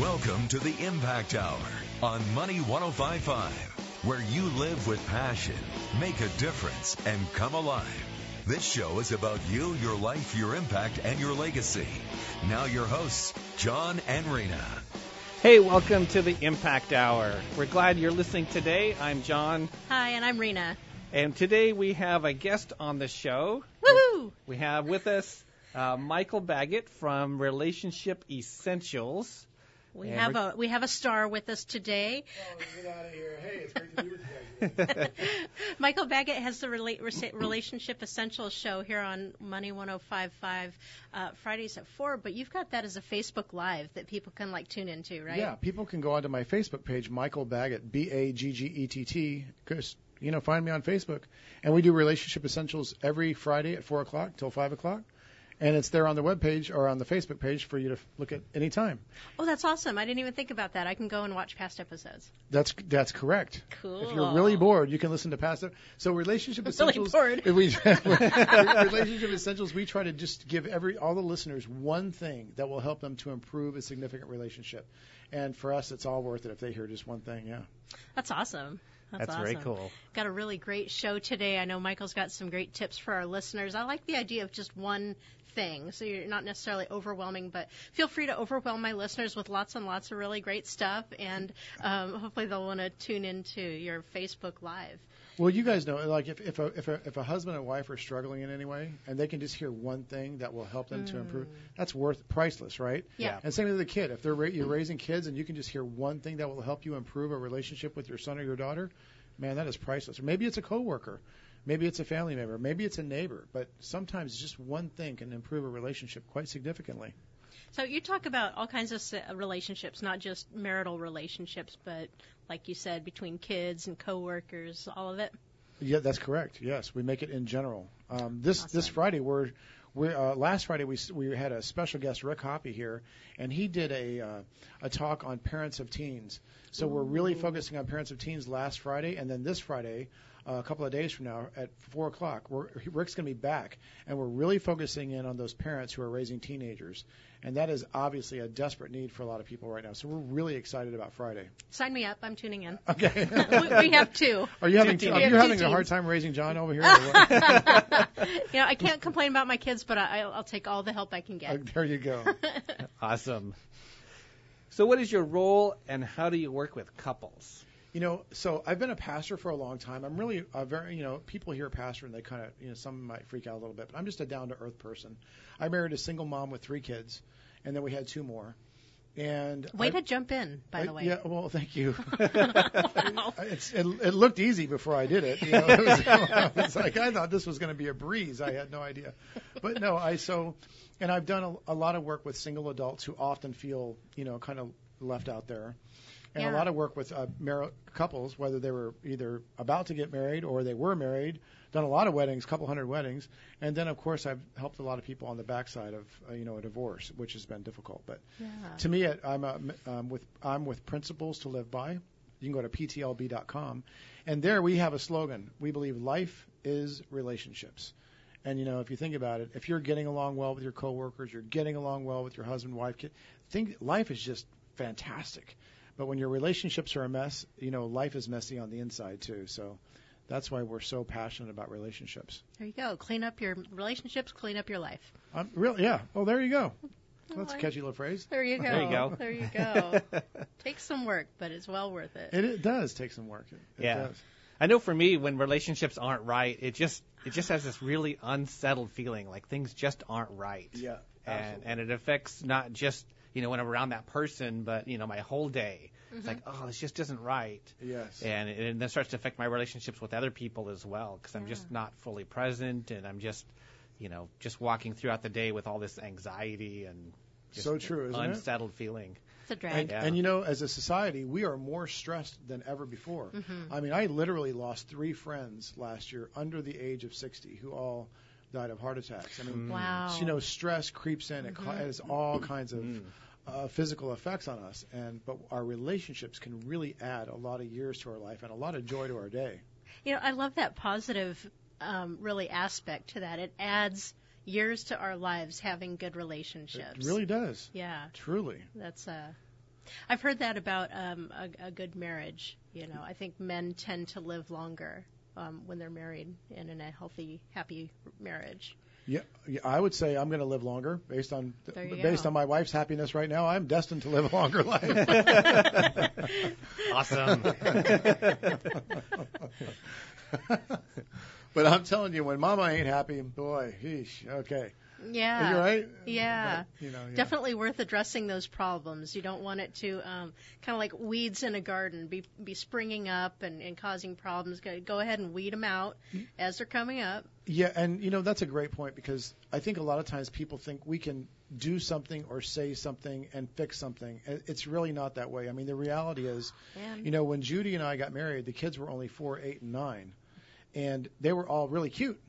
Welcome to the Impact Hour on Money 1055, where you live with passion, make a difference, and come alive. This show is about you, your life, your impact, and your legacy. Now, your hosts, John and Rena. Hey, welcome to the Impact Hour. We're glad you're listening today. I'm John, Hi, and I'm Rena. and today we have a guest on the show. Woohoo! We have with us uh, Michael Baggett from Relationship Essentials. We And have a we have a star with us today. Oh, get out of here. Hey, it's great to be with you guys. Michael Baggett has the Rela- Relationship Essentials show here on Money 1055 uh, Fridays at 4, but you've got that as a Facebook Live that people can like tune into, right? Yeah, people can go onto my Facebook page, Michael Baggett, B A G G E T T. Just you know, find me on Facebook, and we do relationship essentials every Friday at four o'clock till five o'clock, and it's there on the web page or on the Facebook page for you to look at any time. Oh, that's awesome. I didn't even think about that. I can go and watch past episodes. That's that's correct. Cool. If you're really bored, you can listen to past. ep- So relationship I'm really essentials. bored. if we, relationship essentials. We try to just give every all the listeners one thing that will help them to improve a significant relationship. And for us, it's all worth it if they hear just one thing. Yeah. That's awesome. That's, That's very cool. Got a really great show today. I know Michael's got some great tips for our listeners. I like the idea of just one thing, so you're not necessarily overwhelming, but feel free to overwhelm my listeners with lots and lots of really great stuff, and um, hopefully they'll want to tune into your Facebook Live. Well, you guys know, like if if a, if a if a husband and wife are struggling in any way, and they can just hear one thing that will help them to improve, that's worth priceless, right? Yeah. And same with the kid. If they're ra- you're raising kids and you can just hear one thing that will help you improve a relationship with your son or your daughter, man, that is priceless. Or maybe it's a coworker, maybe it's a family member, maybe it's a neighbor, but sometimes just one thing can improve a relationship quite significantly. So you talk about all kinds of relationships, not just marital relationships, but like you said, between kids and coworkers, all of it. Yeah, that's correct. Yes, we make it in general. Um, this this Friday we're we uh, last Friday we we had a special guest Rick Hoppy here, and he did a uh, a talk on parents of teens. So we're really focusing on parents of teens last Friday, and then this Friday. Uh, a couple of days from now at four o'clock, we're, Rick's going to be back, and we're really focusing in on those parents who are raising teenagers, and that is obviously a desperate need for a lot of people right now. So we're really excited about Friday. Sign me up. I'm tuning in. Okay. we, we have two. Are you having Two are you We having two a hard time raising John over here? or you know, I can't complain about my kids, but I, I'll take all the help I can Uh, get. there you go. Awesome. So, what is your role, and how do you work with couples? You know, so I've been a pastor for a long time. I'm really a very, you know, people hear pastor and they kind of, you know, some might freak out a little bit, but I'm just a down to earth person. I married a single mom with three kids, and then we had two more. And Way I, to jump in, by I- the way. Yeah, well, thank you. Wow. it's, it, it looked easy before I did it. You know, it was, I was like, I thought this was going to be a breeze. I had no idea. But no, I so, and I've done a, a lot of work with single adults who often feel, you know, kind of left out there. And Yeah. a lot of work with uh, mar- couples, whether they were either about to get married or they were married. Done a lot of weddings, couple hundred weddings, and then of course I've helped a lot of people on the backside of uh, you know a divorce, which has been difficult. But Yeah. to me, it- I'm m- um, with I'm with principles to live by. You can go to ptlb.com, and there we have a slogan. We believe life is relationships. And you know, if you think about it, if you're getting along well with your coworkers, you're getting along well with your husband, wife, kid, think life is just fantastic. But when your relationships are a mess, you know, life is messy on the inside too. So that's why we're so passionate about relationships. There you go. Clean up your relationships, clean up your life. Um, really, yeah. Oh, there you go. That's a catchy little phrase. There you go. There you go. There you go. Takes some work, but it's well worth it. It, it does take some work. It, it Yeah. does. I know for me, when relationships aren't right, it just it just has this really unsettled feeling, like things just aren't right. Yeah, and absolutely. and it affects not just you know when I'm around that person, but you know my whole day. It's Mm-hmm. like, oh, this just isn't right. Yes. And it, and then starts to affect my relationships with other people as well, because I'm just not fully present, and I'm just, you know, just walking throughout the day with all this anxiety and just So true, isn't it? unsettled feeling. It's a drag. And, Yeah. and you know, as a society, we are more stressed than ever before. Mm-hmm. I mean, I literally lost three friends last year under the age of 60 who all died of heart attacks. I mean, Wow. Mm-hmm. you know, stress creeps in. It ca- it has all kinds of uh, physical effects on us, and but our relationships can really add a lot of years to our life and a lot of joy to our day. You know, I love that positive, um, really aspect to that. It adds years to our lives having good relationships. It really does, Yeah, truly. that's uh. I've heard that about um, a, a good marriage. You know, I think men tend to live longer um, when they're married and in a healthy, happy marriage. Yeah, yeah, I would say I'm going to live longer based on There you based go. on my wife's happiness right now. I'm destined to live a longer life. Awesome. but I'm telling you, when Mama ain't happy, boy, heesh, okay, Yeah. you're right. Yeah. But, you know, yeah. Definitely worth addressing those problems. You don't want it to um, kind of like weeds in a garden be be springing up and, and causing problems. Go, go ahead and weed them out Mm. as they're coming up. Yeah, and you know that's a great point because I think a lot of times people think we can do something or say something and fix something. It's really not that way. I mean, the reality is, And you know, when Judy and I got married, the kids were only four, eight, and nine, and they were all really cute.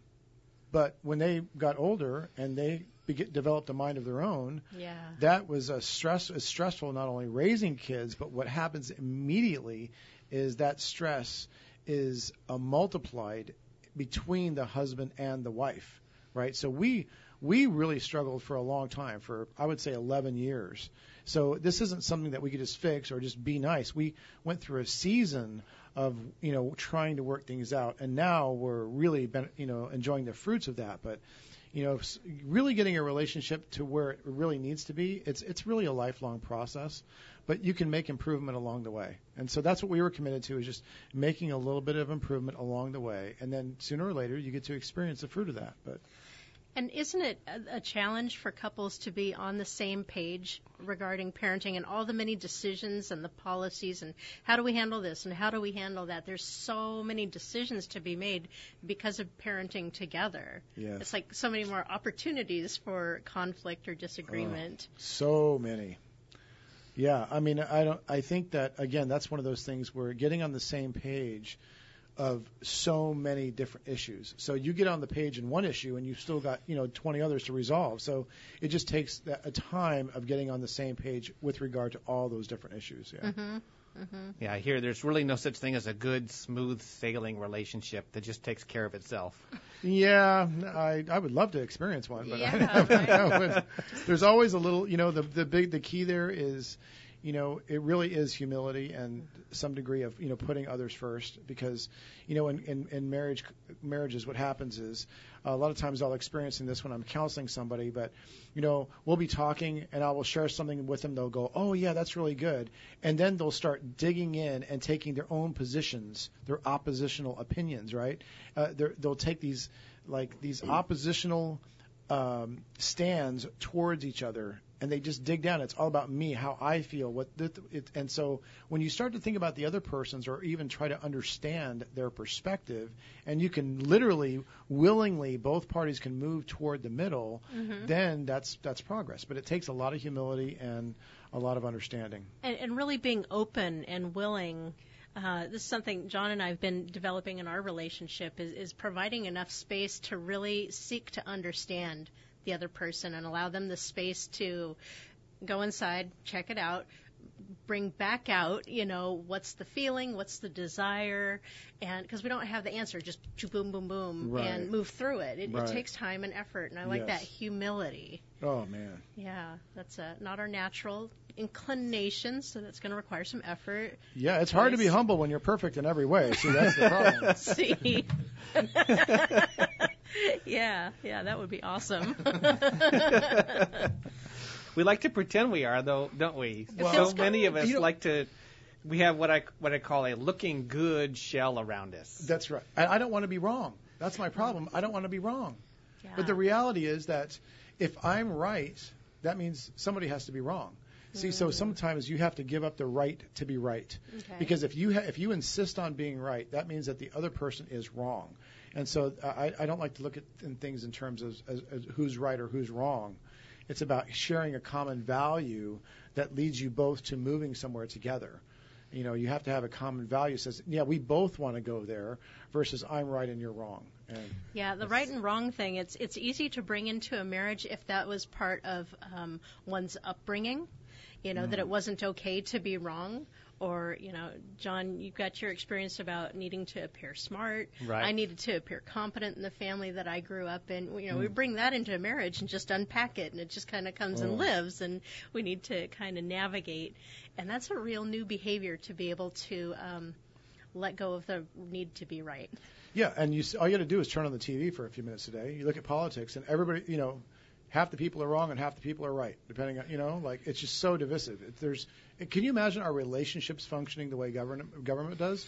But when they got older and they beg- developed a mind of their own, yeah. that was a stress. It's stressful not only raising kids, but what happens immediately is that stress is uh, multiplied between the husband and the wife, right? So we we really struggled for a long time, for I would say 11 years. So this isn't something that we could just fix or just be nice. We went through a season of you know trying to work things out, and now we're really been, you know enjoying the fruits of that. But you know, really getting a relationship to where it really needs to be, it's it's really a lifelong process. But you can make improvement along the way, and so that's what we were committed to is just making a little bit of improvement along the way, and then sooner or later you get to experience the fruit of that. But And isn't it a, challenge for couples to be on the same page regarding parenting and all the many decisions and the policies and how do we handle this and how do we handle that? There's so many decisions to be made because of parenting together. yes, It's like so many more opportunities for conflict or disagreement. Oh, so many. Yeah, I mean, I don't. I think that again, that's one of those things where getting on the same page of so many different issues. So you get on the page in one issue, and you've still got you know 20 others to resolve. So it just takes that, a time of getting on the same page with regard to all those different issues. Yeah. Mm-hmm. Mm-hmm. yeah, here there's really no such thing as a good, smooth sailing relationship that just takes care of itself. Yeah, I I would love to experience one, but Yeah, I, right. I would- there's always a little, you know, the the big the key there is, you know, it really is humility and some degree of you know putting others first because, you know, in in, in marriage marriages what happens is a lot of times I'll experience in this when I'm counseling somebody, but you know we'll be talking and I will share something with them. They'll go, oh yeah, that's really good, and then they'll start digging in and taking their own positions, their oppositional opinions, right? Uh, they'll take these like these oppositional um, stands towards each other, and they just dig down. It's all about me, how I feel, what th- it, and so when you start to think about the other person's, or even try to understand their perspective, and you can literally, willingly, both parties can move toward the middle, Mm-hmm. then that's that's progress. But it takes a lot of humility and a lot of understanding. and, and really being open and willing. Uh, this is something John and I have been developing in our relationship is, is providing enough space to really seek to understand the other person and allow them the space to go inside, check it out, bring back out, you know, what's the feeling, what's the desire, and because we don't have the answer, just boom, boom, boom, Right. and move through it. It, Right. it takes time and effort, and I like Yes. that humility. Oh man. Yeah, that's uh not our natural inclination, so that's going to require some effort. Yeah, it's hard to be humble when you're perfect in every way. See, that's the problem. See? yeah, yeah, that would be awesome. We like to pretend we are, though, don't we? Well- so many of us You know- like to. We have what I what I call a looking good shell around us. That's right. I, I don't want to be wrong. That's my problem. I don't want to be wrong. yeah. But the reality is that if I'm right, that means somebody has to be wrong. See, so mm. sometimes you have to give up the right to be right. Okay. Because if you ha- if you insist on being right, that means that the other person is wrong. And so I, I don't like to look at in things in terms of as, as who's right or who's wrong. It's about sharing a common value that leads you both to moving somewhere together. You know, you have to have a common value that says, yeah, we both want to go there versus I'm right and you're wrong. And yeah, the right and wrong thing, it's it's easy to bring into a marriage if that was part of um, one's upbringing, you know, that it wasn't okay to be wrong, or you know, John, you've got your experience about needing to appear smart. Right. I needed to appear competent in the family that I grew up in. You know, we Hmm. bring that into a marriage and just unpack it, and it just kind of comes Oh. and lives, and we need to kind of navigate. And that's a real new behavior to be able to um, let go of the need to be right. Yeah, and you s- all you got to do is turn on the TV for a few minutes a day. You look at politics, and everybody, you know, half the people are wrong and half the people are right, depending on, you know, like it's just so divisive. It, there's, can you imagine our relationships functioning the way government government does?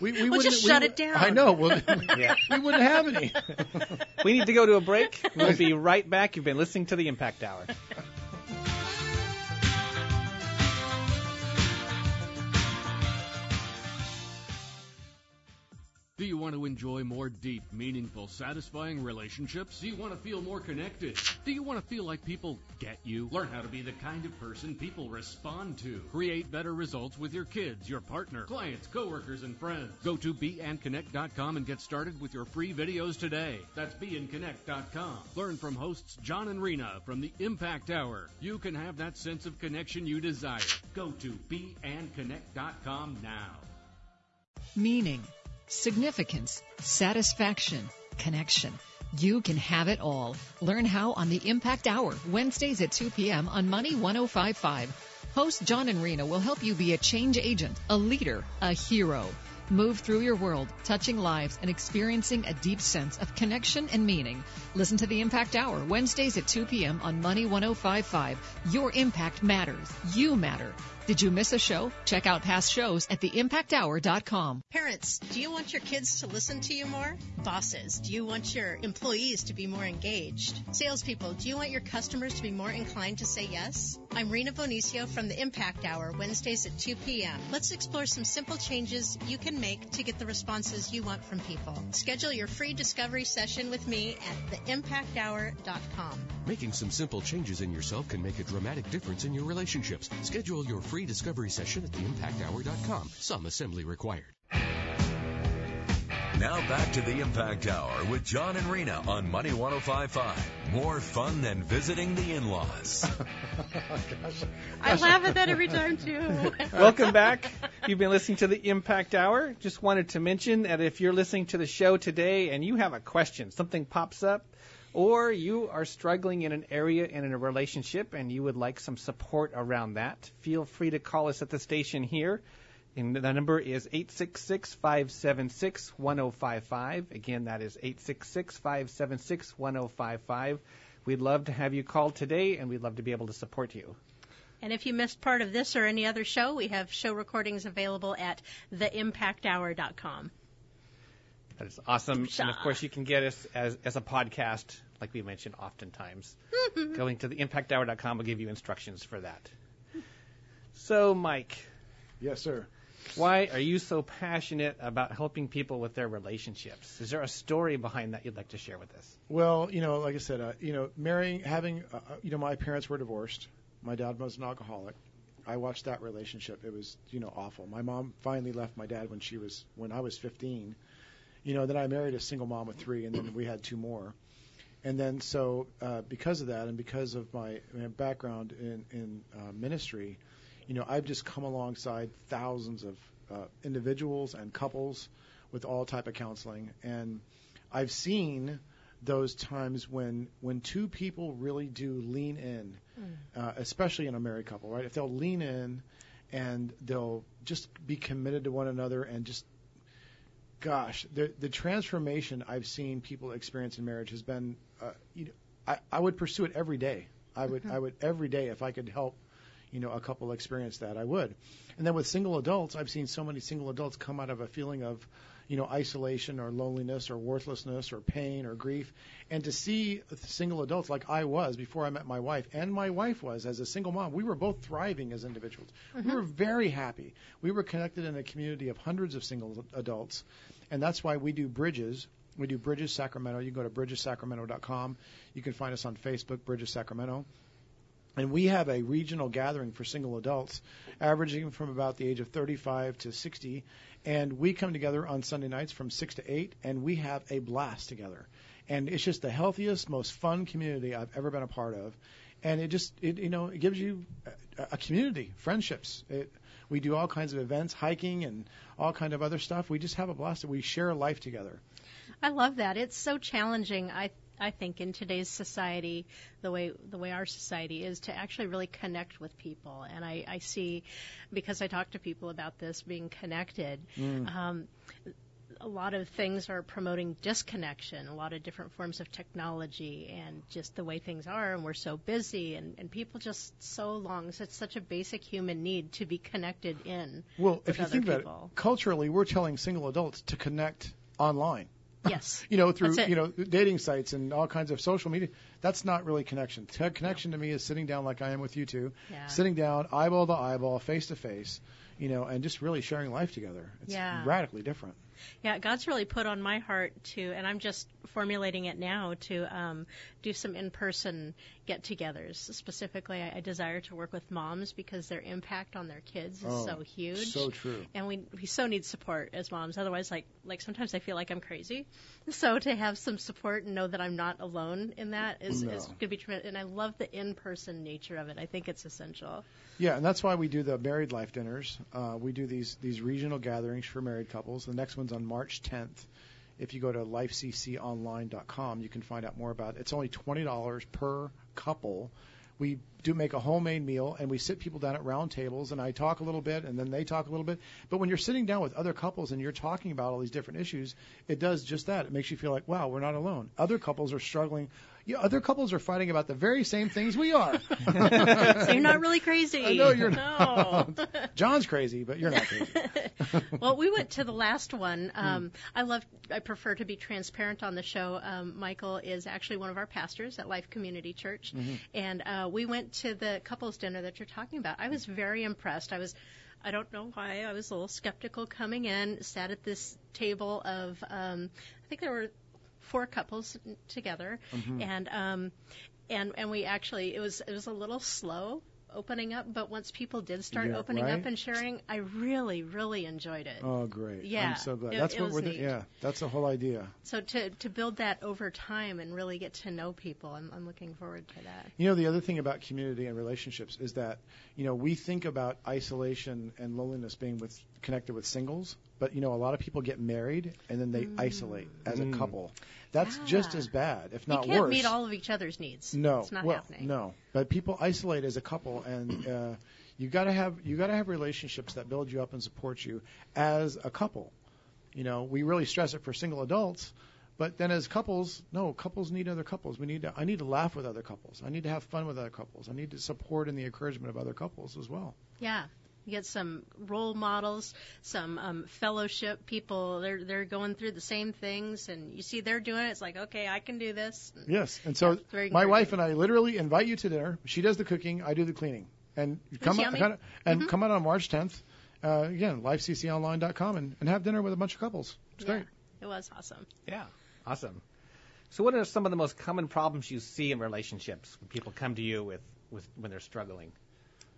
We, we Well, wouldn't- just shut would- it down. I know. Well, Yeah. we wouldn't have any. We need to go to a break. We'll be right back. You've been listening to the Impact Hour. Do you want to enjoy more deep, meaningful, satisfying relationships? Do you want to feel more connected? Do you want to feel like people get you? Learn how to be the kind of person people respond to. Create better results with your kids, your partner, clients, coworkers, and friends. Go to beandconnect.com and get started with your free videos today. That's beandconnect.com. Learn from hosts John and Rena from the Impact Hour. You can have that sense of connection you desire. Go to beandconnect.com now. meaning, significance, satisfaction, connection. You can have it all. Learn how on the Impact Hour, Wednesdays at 2 p.m. on Money 1055. Host John and Rena will help you be a change agent, a leader, a hero. Move through your world, touching lives and experiencing a deep sense of connection and meaning. Listen to the Impact Hour, Wednesdays at 2 p.m. on Money 1055. Your impact matters. You matter. Did you miss a show? Check out past shows at theimpacthour.com. Parents, do you want your kids to listen to you more? Bosses, do you want your employees to be more engaged? Salespeople, do you want your customers to be more inclined to say yes? I'm Rena Bonicio from the Impact Hour, Wednesdays at 2 p.m. Let's explore some simple changes you can make to get the responses you want from people. Schedule your free discovery session with me at theimpacthour.com. Making some simple changes in yourself can make a dramatic difference in your relationships. Schedule your free discovery session at theimpacthour.com. Some assembly required. Now back to the Impact Hour with John and Rena on Money 1055. More fun than visiting the in-laws. Oh, I laugh at that every time, too. Welcome back. You've been listening to the Impact Hour. Just wanted to mention that if you're listening to the show today and you have a question, something pops up, or you are struggling in an area and in a relationship and you would like some support around that, feel free to call us at the station here. And the number is 866-576-1055. Again, that is 866-576-1055. We'd love to have you call today and we'd love to be able to support you. And if you missed part of this or any other show, we have show recordings available at theimpacthour.com. That is awesome. And of course, you can get us as, as a podcast, like we mentioned oftentimes. Going to the impacthour.com will give you instructions for that. So, Mike, yes, sir. why are you so passionate about helping people with their relationships? Is there a story behind that you'd like to share with us? Well, you know, like I said, uh, you know, marrying, having, uh, uh, you know, my parents were divorced. My dad was an alcoholic. I watched that relationship. It was, you know, awful. My mom finally left my dad when she was, when I was 15. You know, then I married a single mom with three, and then we had two more. And then, so uh, because of that, and because of my, my background in, in uh, ministry, you know, I've just come alongside thousands of uh, individuals and couples with all type of counseling, and I've seen those times when when two people really do lean in, uh, especially in a married couple, right? If they'll lean in and they'll just be committed to one another and just gosh, the the transformation I've seen people experience in marriage has been, uh, you know, I, I would pursue it every day. I would I would every day if I could help, you know, a couple experience that I would. And then with single adults, I've seen so many single adults come out of a feeling of, you know, isolation or loneliness or worthlessness or pain or grief, and to see single adults like I was before I met my wife, and my wife was as a single mom, we were both thriving as individuals. We mm-hmm. were very happy. We were connected in a community of hundreds of single adults, and that's why we do bridges. We do Bridges Sacramento. You can go to bridgessacramento.com. You can find us on Facebook, Bridges Sacramento. And we have a regional gathering for single adults, averaging from about the age of 35 to 60. And we come together on Sunday nights from 6 to 8, and we have a blast together. And it's just the healthiest, most fun community I've ever been a part of. And it just, it, you know, it gives you a, community, friendships. It, We do all kinds of events, hiking and all kind of other stuff. We just have a blast. We share life together. I love that. It's so challenging. I I think in today's society, the way the way our society is to actually really connect with people, and I, I see because I talk to people about this being connected. Mm. Um, a lot of things are promoting disconnection, a lot of different forms of technology, and just the way things are, and we're so busy, and, and people just so long. So it's such a basic human need to be connected in. Well, with if you other think people. about it, culturally, we're telling single adults to connect online. Yes. you know, through you know dating sites and all kinds of social media. That's not really connection. T- connection to me is sitting down like I am with you two, Yeah. sitting down eyeball to eyeball, face to face, you know, and just really sharing life together. It's Yeah. radically different. Yeah, God's really put on my heart to, and I'm just formulating it now to um, do some in-person get-togethers. Specifically, I, I desire to work with moms because their impact on their kids is Oh, so huge. So true. and we we so need support as moms. Otherwise, like like sometimes I feel like I'm crazy. So to have some support and know that I'm not alone in that is No. is going to be tremendous. And I love the in-person nature of it. I think it's essential. Yeah, and that's why we do the married life dinners. Uh, we do these these regional gatherings for married couples. The next one's on March 10th. If you go to lifecconline.com, you can find out more about it. It's only $20 per couple. We do make a homemade meal and we sit people down at round tables and I talk a little bit and then they talk a little bit. But when you're sitting down with other couples and you're talking about all these different issues, it does just that. It makes you feel like, wow, we're not alone. Other couples are struggling. Yeah, other couples are fighting about the very same things we are. So you're not really crazy. I know you're no. not. John's crazy, but you're not crazy. well, we went to the last one. Um, I love. I prefer to be transparent on the show. Um, Michael is actually one of our pastors at Life Community Church, and uh, we went to the couples dinner that you're talking about. I was very impressed. I was. I don't know why. I was a little skeptical coming in. Sat at this table of. Um, I think there were four couples together, and um, and and we actually it was it was a little slow opening up, but once people did start Yeah, opening right? up and sharing, I really really enjoyed it. Oh, great. Yeah, I'm so glad. it- that's it what we're neat. Yeah, that's the whole idea. So to to build that over time and really get to know people, I'm I'm looking forward to that. You know, the other thing about community and relationships is that, you know, we think about isolation and loneliness being with connected with singles, but you know, a lot of people get married and then they isolate as a Mm. couple. That's just as bad, if not You not can't worse. meet all of each other's needs. No, it's not well, happening. no. But people isolate as a couple, and uh, you got to have you got to have relationships that build you up and support you as a couple. You know, we really stress it for single adults, but then as couples, no, couples need other couples. We need to. I need to laugh with other couples. I need to have fun with other couples. I need to support and the encouragement of other couples as well. Yeah. You get some role models, some um, fellowship people. They're they're going through the same things, and you see they're doing it. It's like, okay, I can do this. Yes, and so Yeah, my wife and I literally invite you to dinner. She does the cooking, I do the cleaning, and come yummy. out, and Mhm. come out on March 10th. Uh, again, lifecconline.com and, and have dinner with a bunch of couples. It's Yeah, great. it was awesome. Yeah, awesome. So, what are some of the most common problems you see in relationships when people come to you with, with when they're struggling?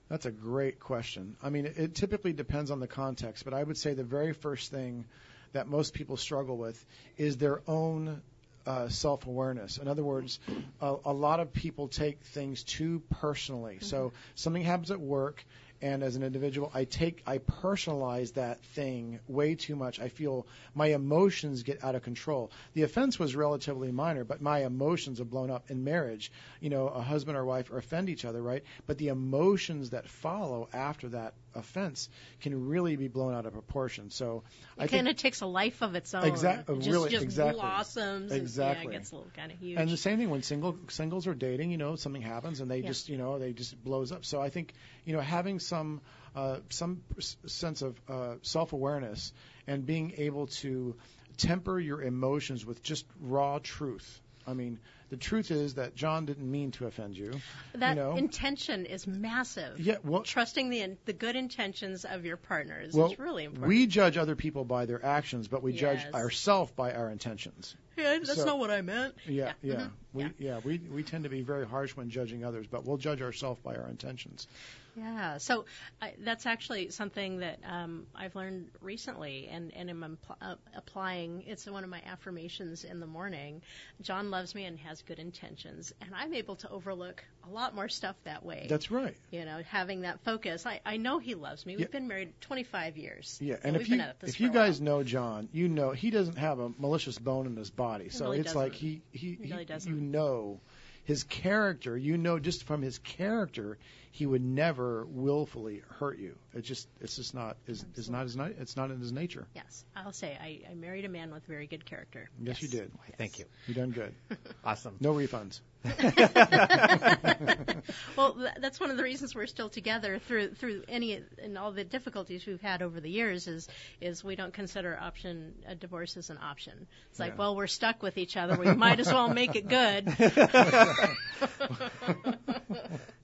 That's a great question. I mean, it, it typically depends on the context, but I would say the very first thing that most people struggle with is their own uh, self awareness. In other words, a, a lot of people take things too personally. So something happens at work, and as an individual, I take, I personalize that thing way too much. I feel my emotions get out of control. The offense was relatively minor, but my emotions have blown up in marriage. You know, a husband or wife offend each other, right? But the emotions that follow after that offense can really be blown out of proportion. So I It kind of takes a life of its own. Exact- It just, really, just exactly. blossoms. And, Exactly. yeah, it gets a little kind of huge. And the same thing when single singles are dating, you know, something happens and they Yeah. just, you know, they just blows up. So I think, you know, having some uh, some s- sense of uh, self-awareness and being able to temper your emotions with just raw truth. I mean, the truth is that John didn't mean to offend you. that you know? intention is massive. Yeah, well, Trusting the the good intentions of your partners well, is really important. we judge other people by their actions, but we judge Yes. ourselves by our intentions. yeah, that's so- not what I meant. Yeah, yeah. mhm, We yeah. yeah, we we tend to be very harsh when judging others, but we'll judge ourselves by our intentions. Yeah, so I, that's actually something that um, I've learned recently, and and am impl- uh, applying. It's one of my affirmations in the morning. John loves me and has good intentions, and I'm able to overlook a lot more stuff that way. That's right. you know, having that focus. I, I know he loves me. We've Yeah. been married 25 years. Yeah, and we've if you been at this if you guys know John, you know he doesn't have a malicious bone in his body. so really it's like doesn't. he he, He really doesn't. you know his character. You know just from his character, he would never willfully hurt you. It's just it's just not is is not his ni- it's not in his nature. Yes, I'll say I, I married a man with very good character. Yes, you did. Thank you. You done good. Awesome. No refunds. Well, that's one of the reasons we're still together through through any and all the difficulties we've had over the years. Is is we don't consider option a divorce as an option. It's like, Yeah. well, we're stuck with each other. We might as well make it good.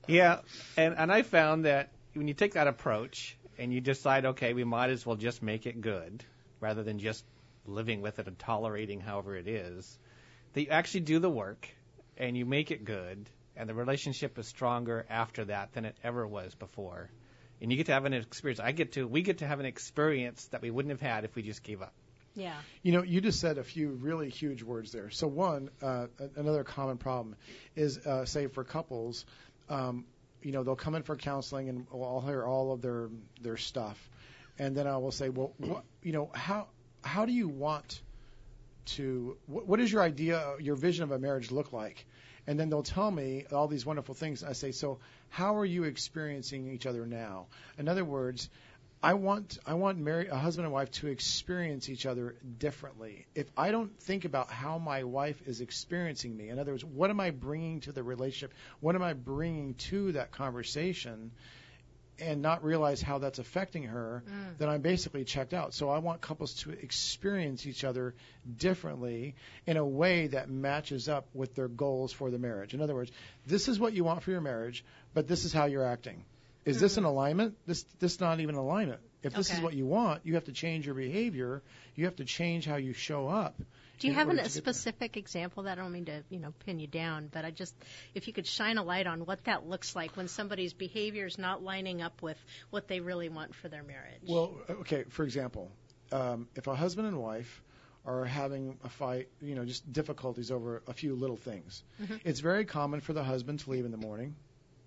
Yeah, and and I found that when you take that approach and you decide, okay, we might as well just make it good, rather than just living with it and tolerating however it is, that you actually do the work and you make it good, and the relationship is stronger after that than it ever was before. And you get to have an experience. I get to, we get to have an experience that we wouldn't have had if we just gave up. yeah. You know, you just said a few really huge words there. So one, uh, another common problem is, uh, say, for couples, um, you know, they'll come in for counseling and I'll hear all of their their stuff, and then I will say, well, what, you know, how how do you want to? What, what does your idea, your vision of a marriage look like? And then they'll tell me all these wonderful things. I say, so how are you experiencing each other now? In other words, I want I want married a husband and wife to experience each other differently. If I don't think about how my wife is experiencing me, in other words, what am I bringing to the relationship? What am I bringing to that conversation? And not realize how that's affecting her, mm. then I'm basically checked out. So I want couples to experience each other differently in a way that matches up with their goals for the marriage. In other words, this is what you want for your marriage, but this is how you're acting. Is this mm-hmm. an alignment? This this not even alignment. If this is what you want, you have to change your behavior. You have to change how you show up. Do you have an, a specific example? That I don't mean to, you know, pin you down, but I just, if you could shine a light on what that looks like when somebody's behavior is not lining up with what they really want for their marriage. Well, okay. For example, um, if a husband and wife are having a fight, you know, just difficulties over a few little things, Mm-hmm. it's very common for the husband to leave in the morning,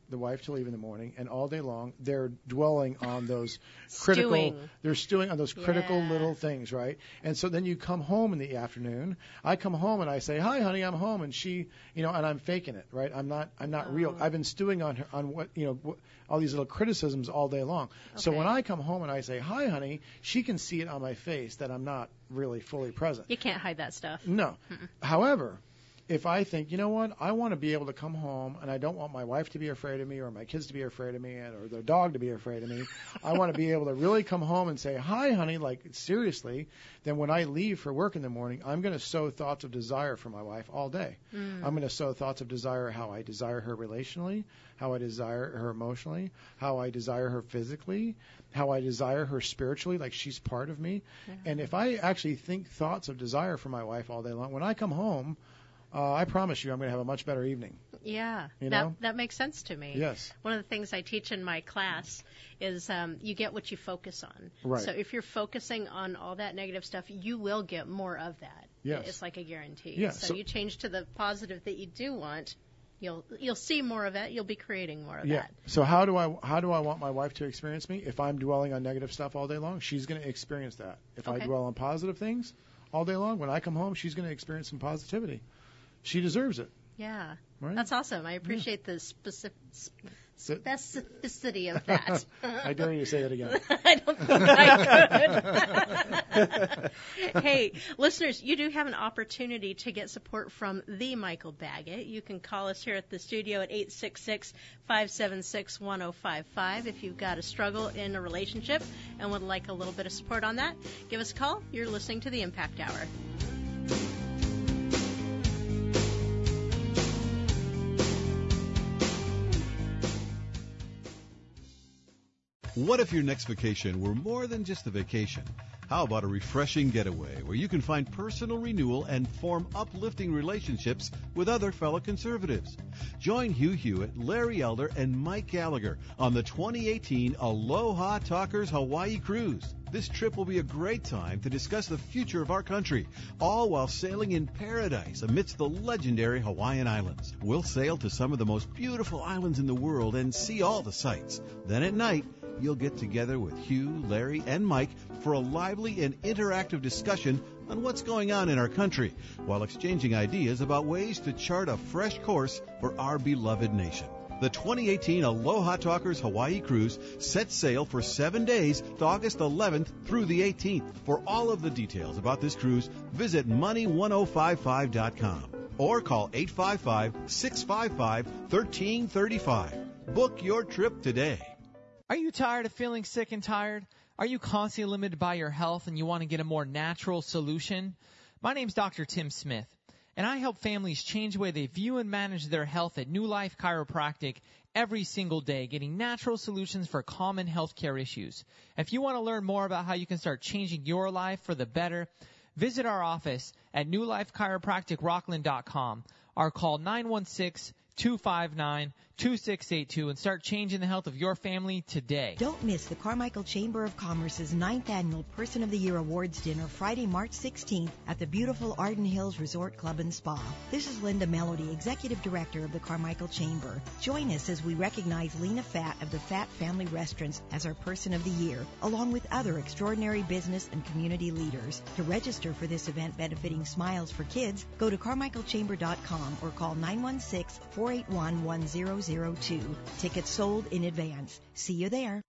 the wife to leave in the morning, and all day long they're dwelling on those critical. Stewing. They're stewing on those critical Yeah. little things, right? And so then you come home in the afternoon. I come home and I say, "Hi, honey, I'm home," and she, you know, and I'm faking it, right? I'm not. I'm not real. Oh. I've been stewing on her on what you know. What, all these little criticisms all day long. So when I come home and I say, "Hi, honey," she can see it on my face that I'm not really fully present. you can't hide that stuff. No. However, if I think, you know what, I want to be able to come home and I don't want my wife to be afraid of me or my kids to be afraid of me and, or the dog to be afraid of me, I want to be able to really come home and say, hi, honey, like seriously, then when I leave for work in the morning, I'm going to sow thoughts of desire for my wife all day. Mm. I'm going to sow thoughts of desire how I desire her relationally, how I desire her emotionally, how I desire her physically, how I desire her spiritually, like she's part of me. And if I actually think thoughts of desire for my wife all day long, when I come home, uh, I promise you I'm going to have a much better evening. Yeah, You that know? that makes sense to me. Yes. One of the things I teach in my class is um, you get what you focus on. Right. So if you're focusing on all that negative stuff, you will get more of that. Yes. It's like a guarantee. Yeah, So, so- you change to the positive that you do want, you'll you'll see more of it. You'll be creating more of Yeah. that. So how do I how do I want my wife to experience me? If I'm dwelling on negative stuff all day long, she's going to experience that. If I dwell on positive things all day long, when I come home, she's going to experience some positivity. She deserves it. Yeah. Right? That's awesome. I appreciate the specific specificity of that. I dare you to say it again. I don't think I could. hey, listeners, you do have an opportunity to get support from the Michael Baggett. You can call us here at the studio at 866-576-1055 if you've got a struggle in a relationship and would like a little bit of support on that. Give us a call. You're listening to the Impact Hour. What if your next vacation were more than just a vacation? How about a refreshing getaway where you can find personal renewal and form uplifting relationships with other fellow conservatives? Join Hugh Hewitt, Larry Elder, and Mike Gallagher on the 2018 Aloha Talkers Hawaii Cruise. This trip will be a great time to discuss the future of our country, all while sailing in paradise amidst the legendary Hawaiian Islands. We'll sail to some of the most beautiful islands in the world and see all the sights. Then at night, you'll get together with Hugh, Larry, and Mike for a lively and interactive discussion on what's going on in our country, while exchanging ideas about ways to chart a fresh course for our beloved nation. The 2018 Aloha Talkers Hawaii Cruise sets sail for seven days, August 11th through the 18th. For all of the details about this cruise, visit money1055.com or call 855-655-1335. Book your trip today. Are you tired of feeling sick and tired? Are you constantly limited by your health and you want to get a more natural solution? My name's Dr. Tim Smith, and I help families change the way they view and manage their health at New Life Chiropractic every single day, getting natural solutions for common healthcare issues. If you want to learn more about how you can start changing your life for the better, visit our office at newlifechiropracticrocklin.com or call 916 259 2682 and start changing the health of your family today. Don't miss the Carmichael Chamber of Commerce's ninth annual Person of the Year Awards dinner Friday, March 16th at the beautiful Arden Hills Resort Club and Spa. This is Linda Melody, Executive Director of the Carmichael Chamber. Join us as we recognize Lena Fat of the Fat Family Restaurants as our Person of the Year, along with other extraordinary business and community leaders. To register for this event benefiting Smiles for Kids, go to carmichaelchamber.com or call 916 481 1002. Tickets sold in advance. See you there.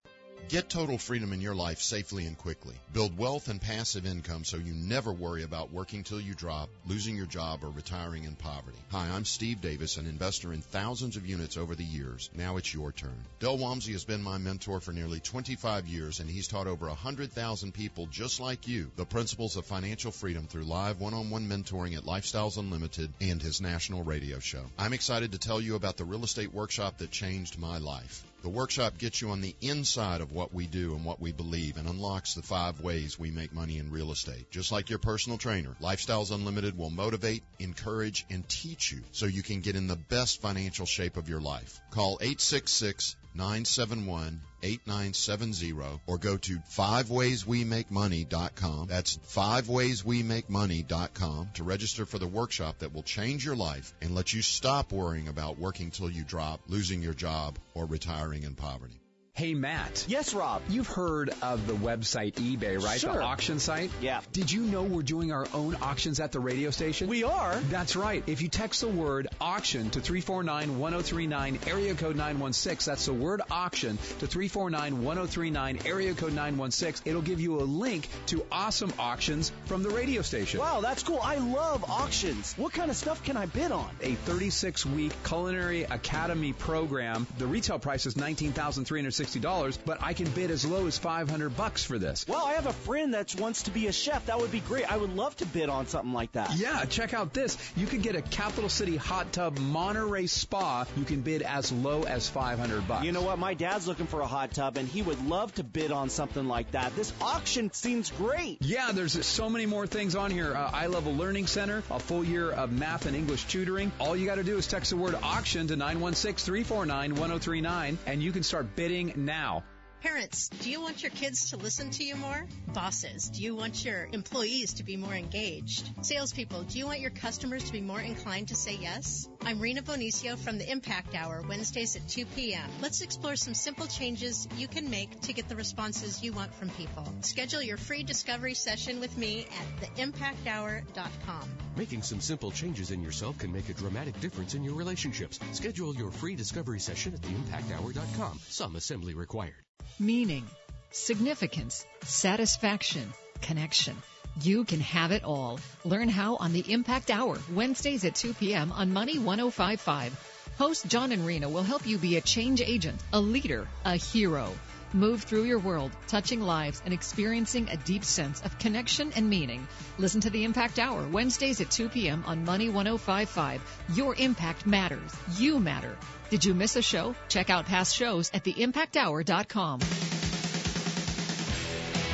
Get total freedom in your life safely and quickly. Build wealth and passive income so you never worry about working till you drop, losing your job, or retiring in poverty. Hi, I'm Steve Davis, an investor in thousands of units over the years. Now it's your turn. Del Walmsley has been my mentor for nearly 25 years, and he's taught over 100,000 people just like you the principles of financial freedom through live one-on-one mentoring at Lifestyles Unlimited and his national radio show. I'm excited to tell you about the real estate workshop that changed my life. The workshop gets you on the inside of what we do and what we believe and unlocks the five ways we make money in real estate. Just like your personal trainer, Lifestyles Unlimited will motivate, encourage, and teach you so you can get in the best financial shape of your life. Call 866 971 8970 or go to 5wayswemakemoney.com. That's 5wayswemakemoney.com to register for the workshop that will change your life and let you stop worrying about working till you drop, losing your job, or retiring in poverty. Hey, Matt. Yes, Rob. You've heard of the website eBay, right? Sure. The auction site? Yeah. Did you know we're doing our own auctions at the radio station? We are? That's right. If you text the word auction to 349-1039, area code 916, that's the word auction to 349-1039, area code 916, it'll give you a link to awesome auctions from the radio station. Wow, that's cool. I love auctions. What kind of stuff can I bid on? A 36-week Culinary Academy program. The retail price is $19,360 dollars, but I can bid as low as 500 bucks for this. Well, I have a friend that wants to be a chef. That would be great. I would love to bid on something like that. Yeah, check out this. You could get a Capital City hot tub Monterey spa. You can bid as low as 500 bucks. You know what? My dad's looking for a hot tub, and he would love to bid on something like that. This auction seems great. Yeah, there's so many more things on here. Uh, Level Learning Center, a full year of math and English tutoring. All you got to do is text the word auction to 916-349-1039, and you can start bidding now. Parents, do you want your kids to listen to you more? Bosses, do you want your employees to be more engaged? Salespeople, do you want your customers to be more inclined to say yes? I'm Rena Bonicio from the Impact Hour, Wednesdays at 2 p.m. Let's explore some simple changes you can make to get the responses you want from people. Schedule your free discovery session with me at theimpacthour.com. Making some simple changes in yourself can make a dramatic difference in your relationships. Schedule your free discovery session at theimpacthour.com. Some assembly required. Meaning, significance, satisfaction, connection. You can have it all. Learn how on the Impact Hour, Wednesdays at 2 p.m. on Money 1055. Host John and Rena will help you be a change agent, a leader, a hero. Move through your world, touching lives and experiencing a deep sense of connection and meaning. Listen to the Impact Hour, Wednesdays at 2 p.m. on Money 1055. Your impact matters. You matter. Did you miss a show? Check out past shows at theimpacthour.com.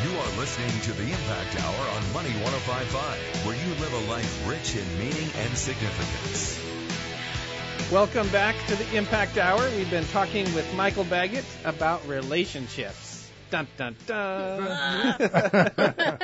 You are listening to the Impact Hour on Money 1055, where you live a life rich in meaning and significance. Welcome back to the Impact Hour. We've been talking with Michael Baggett about relationships. Dun dun dun.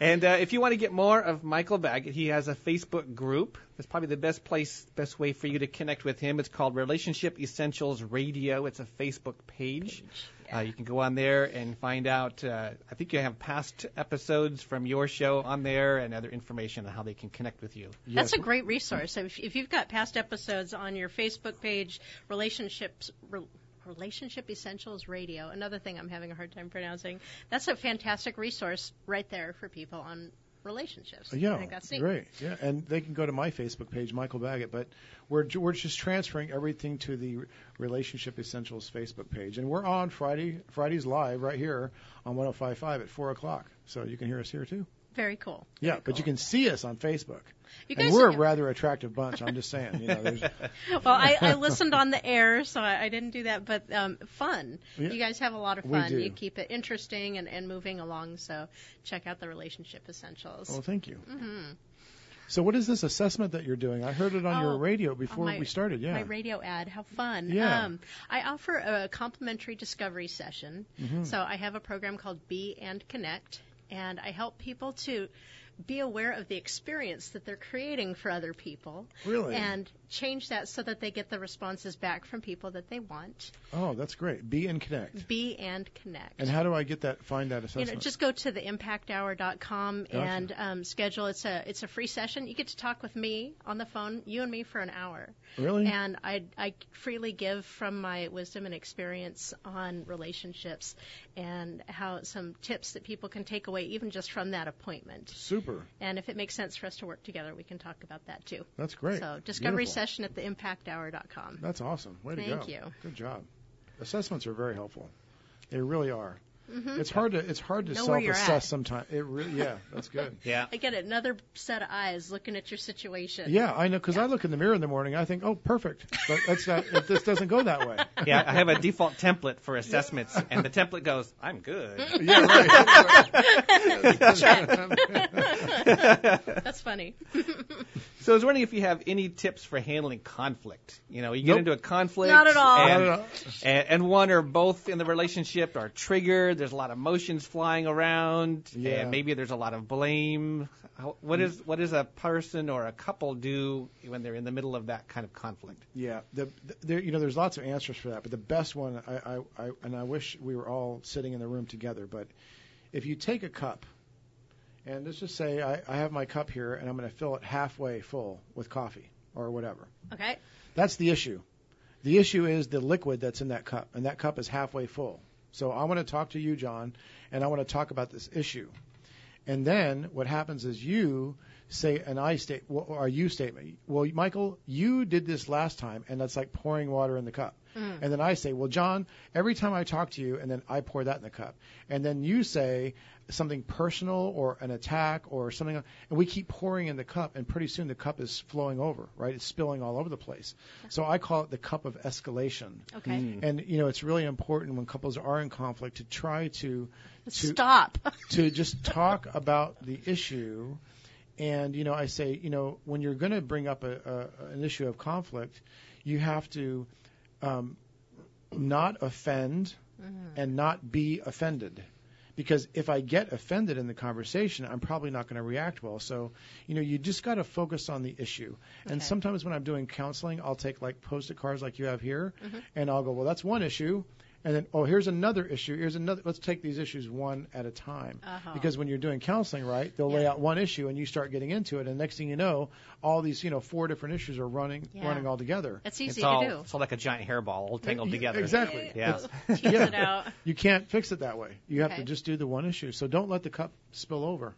and uh, if you want to get more of Michael Baggett, he has a Facebook group. That's probably the best place, best way for you to connect with him. It's called Relationship Essentials Radio. It's a Facebook page. Uh, you can go on there and find out. Uh, I think you have past episodes from your show on there and other information on how they can connect with you. That's a great resource. If, if you've got past episodes on your Facebook page, relationships. Re- Relationship Essentials Radio, another thing I'm having a hard time pronouncing. That's a fantastic resource right there for people on relationships. Yeah, I think that's neat. great. Yeah, and they can go to my Facebook page, Michael Baggett. But we're we're just transferring everything to the Relationship Essentials Facebook page, and we're on Friday Fridays live right here on 105.5 at four o'clock. So you can hear us here too. Very cool. Yeah, but you can see us on Facebook. You and guys we're a rather attractive bunch. I'm just saying. You know, there's, well, I, I listened on the air, so I, I didn't do that, but um, fun. Yeah. You guys have a lot of fun. You keep it interesting and, and moving along, so check out the Relationship Essentials. well, thank you. hmm So what is this assessment that you're doing? I heard it on Oh, your radio before my- we started. Yeah. My radio ad. How fun. Yeah. Um, I offer a complimentary discovery session. Mhm. So I have a program called Be and Connect, and I help people to be aware of the experience that they're creating for other people. Really? And change that so that they get the responses back from people that they want. oh, that's great. Be and connect. Be and Connect. And how do I get that? Find that assessment. you know, just go to the impacthour.com Gotcha. and um, schedule. It's a it's a free session. You get to talk with me on the phone, you and me for an hour. Really? And I I freely give from my wisdom and experience on relationships and how some tips that people can take away even just from that appointment. Super. And if it makes sense for us to work together, we can talk about that too. That's great. So discovery Beautiful. Session at the impacthour.com. That's awesome. Way to go. Thank you. Good job. Assessments are very helpful. They really are. Mhm. It's hard to it's hard to Know self-assess sometimes. It really yeah, that's good. Yeah. I get another set of eyes looking at your situation. Yeah, I know because I look in the mirror in the morning. I think, oh, perfect. But that's not. It just doesn't go that way. Yeah, I have a default template for assessments, and the template goes, "I'm good." Yeah, That's funny. So I was wondering if you have any tips for handling conflict. You know, you get into a conflict, Not at all. and, Not at all. and, and one or both in the relationship are triggered. There's a lot of emotions flying around, Yeah. and maybe there's a lot of blame. What is what does a person or a couple do when they're in the middle of that kind of conflict? Yeah, the, the there, you know, there's lots of answers for that, but the best one, I, I, I, and I wish we were all sitting in the room together. But if you take a cup, and let's just say I, I have my cup here, and I'm going to fill it halfway full with coffee or whatever. Okay. That's the issue. The issue is the liquid that's in that cup, and that cup is halfway full. So I want to talk to you, John, and I want to talk about this issue. And then what happens is you say an I state well, or a you statement. Well, Michael, you did this last time, and that's like pouring water in the cup. Mm. And then I say, well, John, every time I talk to you, and then I pour that in the cup. And then you say something personal or an attack or something, and we keep pouring in the cup, and pretty soon the cup is flowing over, right? It's spilling all over the place. So I call it the cup of escalation. Okay. Mm. And you know, it's really important when couples are in conflict to try to to Stop. to just talk about the issue. And you know, I say, you know, when you're going to bring up a, a, an issue of conflict, you have to um, not offend and not be offended. Because if I get offended in the conversation, I'm probably not going to react well. So, you know, you just got to focus on the issue. And Okay. sometimes when I'm doing counseling, I'll take like post-it cards like you have here, Mhm. and I'll go, well, that's one issue. And then, oh, here's another issue. Here's another. Let's take these issues one at a time. Uh-huh. Because when you're doing counseling, right, they'll lay out one issue and you start getting into it, and next thing you know, all these, you know, four different issues are running Yeah. running all together. That's easy it's all to do. it's all like a giant hairball all tangled Yeah, together. Exactly. Yeah. Tease Yeah. it out. You can't fix it that way. You have Okay. to just do the one issue. So don't let the cup spill over.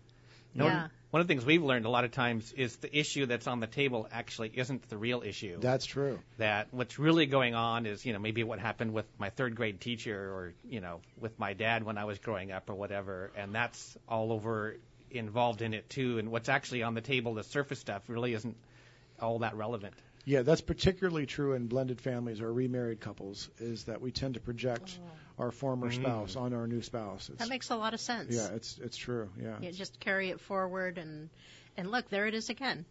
No, Yeah. One of the things we've learned a lot of times is the issue that's on the table actually isn't the real issue. That's true. that what's really going on is, you know, maybe what happened with my third grade teacher or, you know, with my dad when I was growing up or whatever. And that's all over involved in it too. And what's actually on the table, the surface stuff, really isn't all that relevant. Yeah, that's particularly true in blended families or remarried couples. Is that we tend to project our former Mm. spouse on our new spouse. It's, That makes a lot of sense. yeah, it's it's true. Yeah. You just carry it forward and and look, there it is again.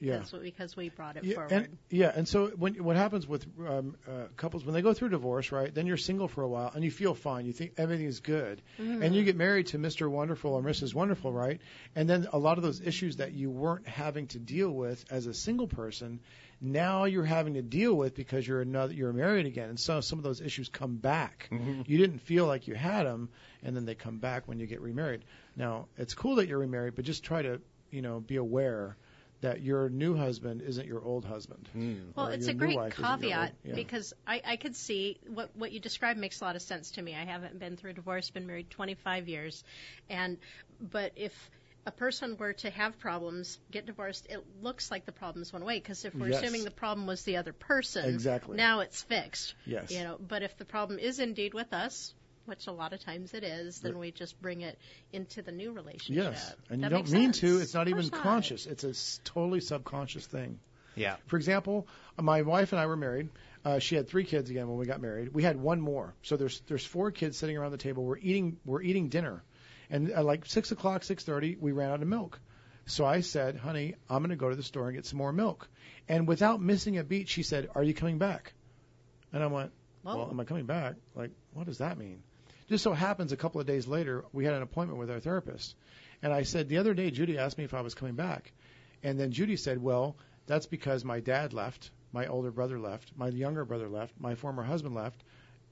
Yeah. That's what, because we brought it yeah, forward. and yeah, and so when what happens with um, uh, couples when they go through divorce, right? Then you're single for a while and you feel fine. You think everything is good, Mhm. and you get married to Mr. Wonderful or Mrs. Wonderful, right? And then a lot of those issues that you weren't having to deal with as a single person, now you're having to deal with because you're another you're married again, and so some of those issues come back. You didn't feel like you had them, and then they come back when you get remarried. Now it's cool that you're remarried, but just try to you know be aware that your new husband isn't your old husband. Hmm. Well, Or it's your a new great wife old- caveat yeah. because I, I could see what what you described makes a lot of sense to me. I haven't been through a divorce, been married 25 years, and but if a person were to have problems, get divorced, it looks like the problems went away because if we're Yes. assuming the problem was the other person, Exactly. now it's fixed. Yes. You know, but if the problem is indeed with us, which a lot of times it is, then we just bring it into the new relationship. Yes, and you don't mean sense. to. It's not even course not. conscious. It's a totally subconscious thing. Yeah. For example, my wife and I were married. Uh, she had three kids again when we got married. We had one more, so there's there's four kids sitting around the table. We're eating we're eating dinner, and at like six o'clock, six thirty, we ran out of milk. So I said, "Honey, I'm going to go to the store and get some more milk." And without missing a beat, she said, "Are you coming back?" And I went, "Well, am I coming back? Like, what does that mean?" Just so happens, a couple of days later, we had an appointment with our therapist, and I said, "The other day, Judy asked me if I was coming back," and then Judy said, "Well, that's because my dad left, my older brother left, my younger brother left, my former husband left.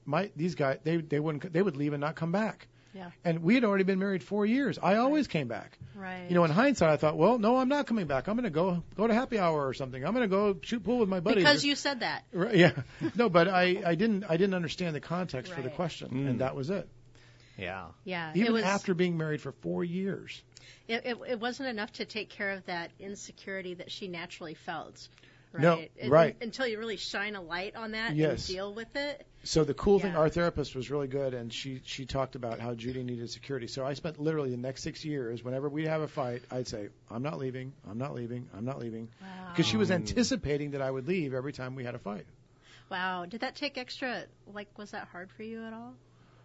My these guys, they they wouldn't they would leave and not come back." Yeah. And we had already been married four years. I always came back. Right. You know, in hindsight, I thought, well, no, I'm not coming back. I'm going to go go to happy hour or something. I'm going to go shoot pool with my buddies. because you said that. Right, yeah. No, but I, I didn't I didn't understand the context for the question, Mm. and that was it. Yeah. Yeah. it Even was, after being married for four years. It, it, it wasn't enough to take care of that insecurity that she naturally felt. Right? No, And- right. Until you really shine a light on that Yes. and deal with it. So the cool thing, our therapist was really good, and she she talked about how Judy needed security. So I spent literally the next six years, whenever we'd have a fight, I'd say, I'm not leaving, I'm not leaving, I'm not leaving, because she was anticipating that I would leave every time we had a fight. Wow. Did that take extra? Like, was that hard for you at all?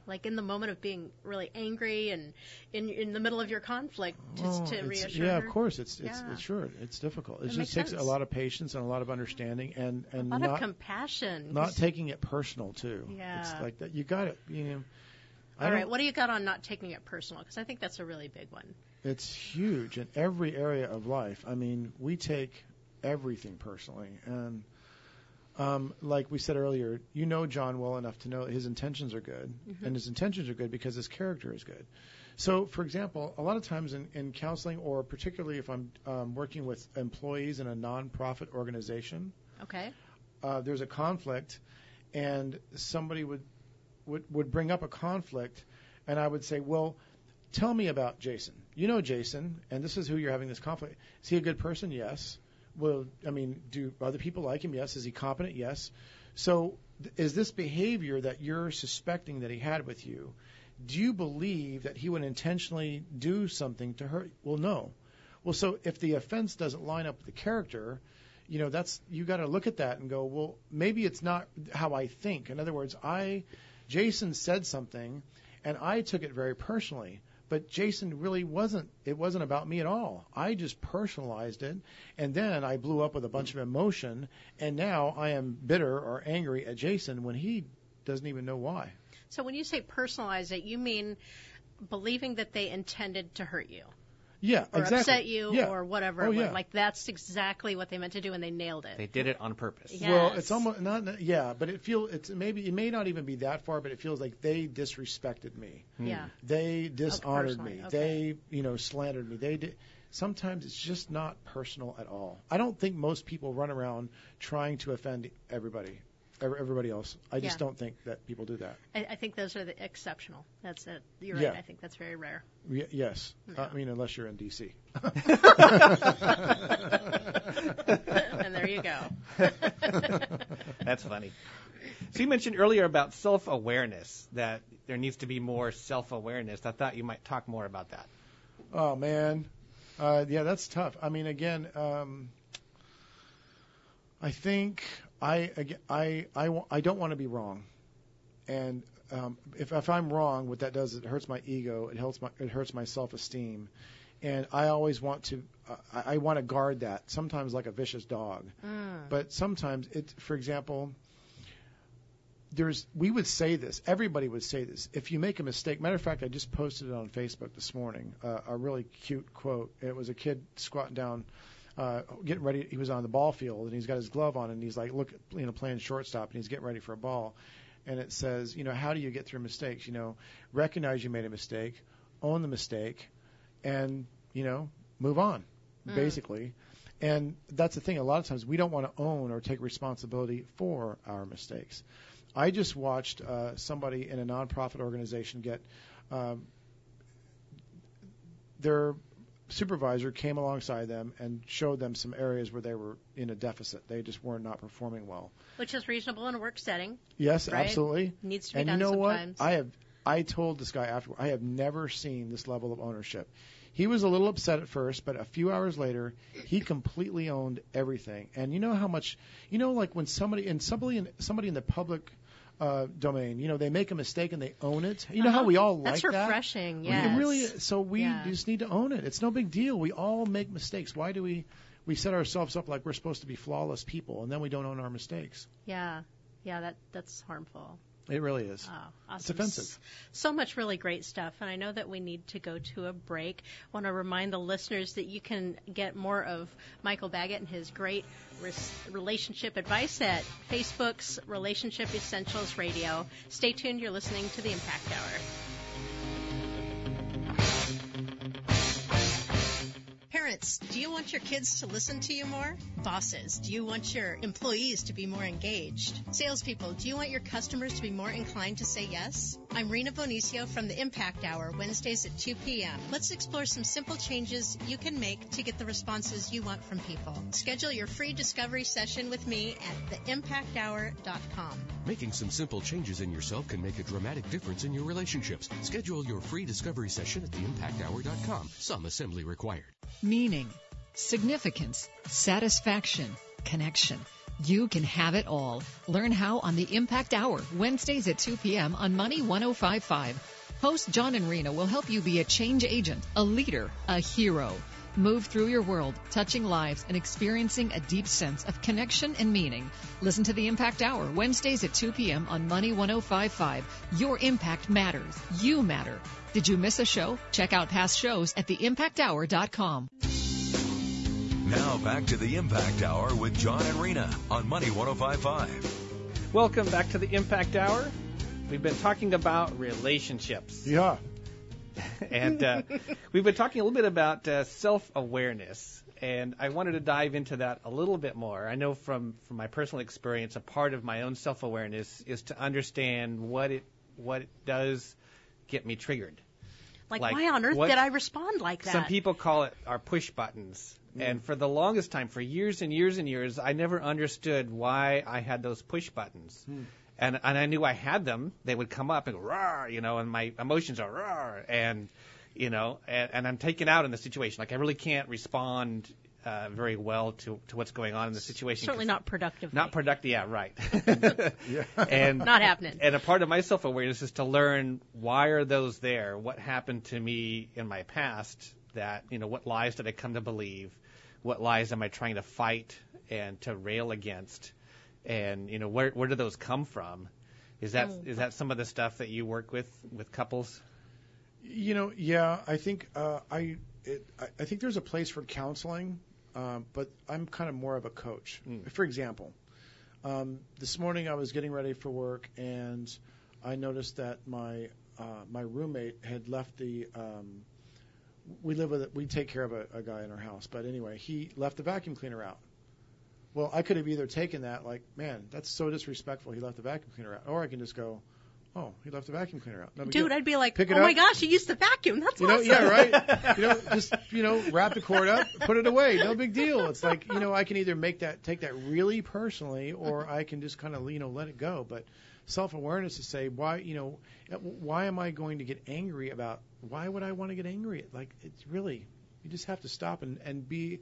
Like in the moment of being really angry and in in the middle of your conflict, just Oh, to reassure yeah, her? of course, it's it's, Yeah. it's sure it's difficult. It That just takes sense. a lot of patience and a lot of understanding, and and A lot not of compassion. not taking it personal too. Yeah. It's like that. You got it. You know. I All right. What do you got on not taking it personal? Because I think that's a really big one. It's huge in every area of life. I mean, we take everything personally, and um, like we said earlier, you know John well enough to know his intentions are good, Mhm. and his intentions are good because his character is good. So, for example, a lot of times in, in counseling, or particularly if I'm um, working with employees in a nonprofit organization, Okay. uh, there's a conflict, and somebody would, would would bring up a conflict, and I would say, well, tell me about Jason. You know Jason, and this is who you're having this conflict. Is he a good person? Yes. Well, I mean, do other people like him? Yes. Is he competent? Yes. So, th- is this behavior that you're suspecting that he had with you? Do you believe that he would intentionally do something to hurt? Well, no. Well, so if the offense doesn't line up with the character, you know that's you got to look at that and go, well, maybe it's not how I think. In other words, I Jason said something and I took it very personally, but Jason really wasn't it wasn't about me at all. I just personalized it and then I blew up with a bunch of emotion and now I am bitter or angry at Jason when he doesn't even know why. So when you say personalize it, you mean believing that they intended to hurt you Yeah, or exactly. upset you Yeah. or whatever. Oh, yeah. Like that's exactly what they meant to do, and they nailed it. They did it on purpose. Well, it's almost not. Yeah, but it feel it's maybe it may not even be that far, but it feels like they disrespected me. Hmm. Yeah. They dishonored personally, me. okay. They you know slandered me. They did. Sometimes it's just not personal at all. I don't think most people run around trying to offend everybody, ev- everybody else. I just Yeah. don't think that people do that. I, I think those are the exceptional. That's it. You're Yeah. right. I think that's very rare. Y- yes, I mean unless you're in D.C. and there you go. That's funny. So you mentioned earlier about self-awareness that there needs to be more self-awareness. I thought you might talk more about that. Oh man, uh, yeah, that's tough. I mean, again, um, I think I I I, I don't want to be wrong, and um, if if I'm wrong, what that does is it hurts my ego. It hurts my it hurts my self-esteem, and I always want to uh, I, I want to guard that. Sometimes like a vicious dog, Mm. but sometimes it. For example, there's we would say this. Everybody would say this. If you make a mistake, matter of fact, I just posted it on Facebook this morning. Uh, a really cute quote. It was a kid squatting down. Uh, getting ready, he was on the ball field and he's got his glove on and he's like, look, you know, playing shortstop and he's getting ready for a ball, and it says, you know, how do you get through mistakes? You know, recognize you made a mistake, own the mistake, and you know, move on, Mm. basically. And that's the thing. A lot of times we don't want to own or take responsibility for our mistakes. I just watched uh, somebody in a nonprofit organization get um, their supervisor came alongside them and showed them some areas where they were in a deficit. They just weren't not performing well. Which is reasonable in a work setting. Yes, right? absolutely. Needs to be and done you know sometimes. what? I have I told this guy after I have never seen this level of ownership. He was a little upset at first, but a few hours later, he completely owned everything. And you know how much you know, like when somebody and somebody in somebody in the public uh, domain, you know, they make a mistake and they own it. You know how Uh-huh. we all That's like that. It's refreshing, yes. Really. So we Yeah. just need to own it. It's no big deal. We all make mistakes. Why do we? We set ourselves up like we're supposed to be flawless people, and then we don't own our mistakes. Yeah, yeah, that that's harmful. It really is. Oh, awesome. It's offensive. So much really great stuff, and I know that we need to go to a break. I want to remind the listeners that you can get more of Michael Baggett and his great relationship advice at Facebook's Relationship Essentials Radio. Stay tuned. You're listening to the Impact Hour. Parents, do you want your kids to listen to you more? Bosses, do you want your employees to be more engaged? Salespeople, do you want your customers to be more inclined to say yes? I'm Rena Bonicio from the Impact Hour, Wednesdays at 2 p.m. Let's explore some simple changes you can make to get the responses you want from people. Schedule your free discovery session with me at theimpacthour.com. Making some simple changes in yourself can make a dramatic difference in your relationships. Schedule your free discovery session at theimpacthour.com. Some assembly required. Meaning, significance, satisfaction, connection. You can have it all. Learn how on the Impact Hour, Wednesdays at 2 p.m. on Money 1055. Host John and Rena will help you be a change agent, a leader, a hero. Move through your world, touching lives and experiencing a deep sense of connection and meaning. Listen to the Impact Hour, Wednesdays at 2 p.m. on Money 1055. Your impact matters. You matter. Did you miss a show? Check out past shows at theimpacthour.com. Now back to the Impact Hour with John and Rena on Money 1055. Welcome back to the Impact Hour. We've been talking about relationships. Yeah. and uh, we've been talking a little bit about uh, self-awareness, and I wanted to dive into that a little bit more. I know from from my personal experience, a part of my own self-awareness is to understand what it what it does get me triggered. Like, Like, why on earth what- did I respond like that? Some people call it our push buttons. Mm. And for the longest time, for years and years and years, I never understood why I had those push buttons. Hmm. And and I knew I had them. They would come up and go, roar, you know, and my emotions are roar, and you know, and, and I'm taken out in the situation. Like I really can't respond uh, very well to to what's going on in the situation. Certainly not productive. Not productive. Yeah, right. yeah. And Not happening. And a part of my self awareness is to learn why are those there? What happened to me in my past? That you know, what lies did I come to believe? What lies am I trying to fight and to rail against? And you know, where where do those come from? Is that is Mm. that some of the stuff that you work with with couples? You know, yeah, I think uh, I, it, I I think there's a place for counseling, um, but I'm kind of more of a coach. For example, um, this morning I was getting ready for work and I noticed that my uh, my roommate had left the. Um, we live with we take care of a, a guy in our house, but anyway, he left the vacuum cleaner out. Well, I could have either taken that like, man, that's so disrespectful. He left the vacuum cleaner out, or I can just go, oh, he left the vacuum cleaner out. Dude, deal. I'd be like, Pick it oh my gosh, he used the vacuum. That's You know, awesome. yeah, right. You know, just you know, wrap the cord up, put it away. No big deal. It's like you know, I can either make that take that really personally, or I can just kind of you know let it go. But self-awareness to say why you know why am I going to get angry about why would I want to get angry? Like it's really you just have to stop and and be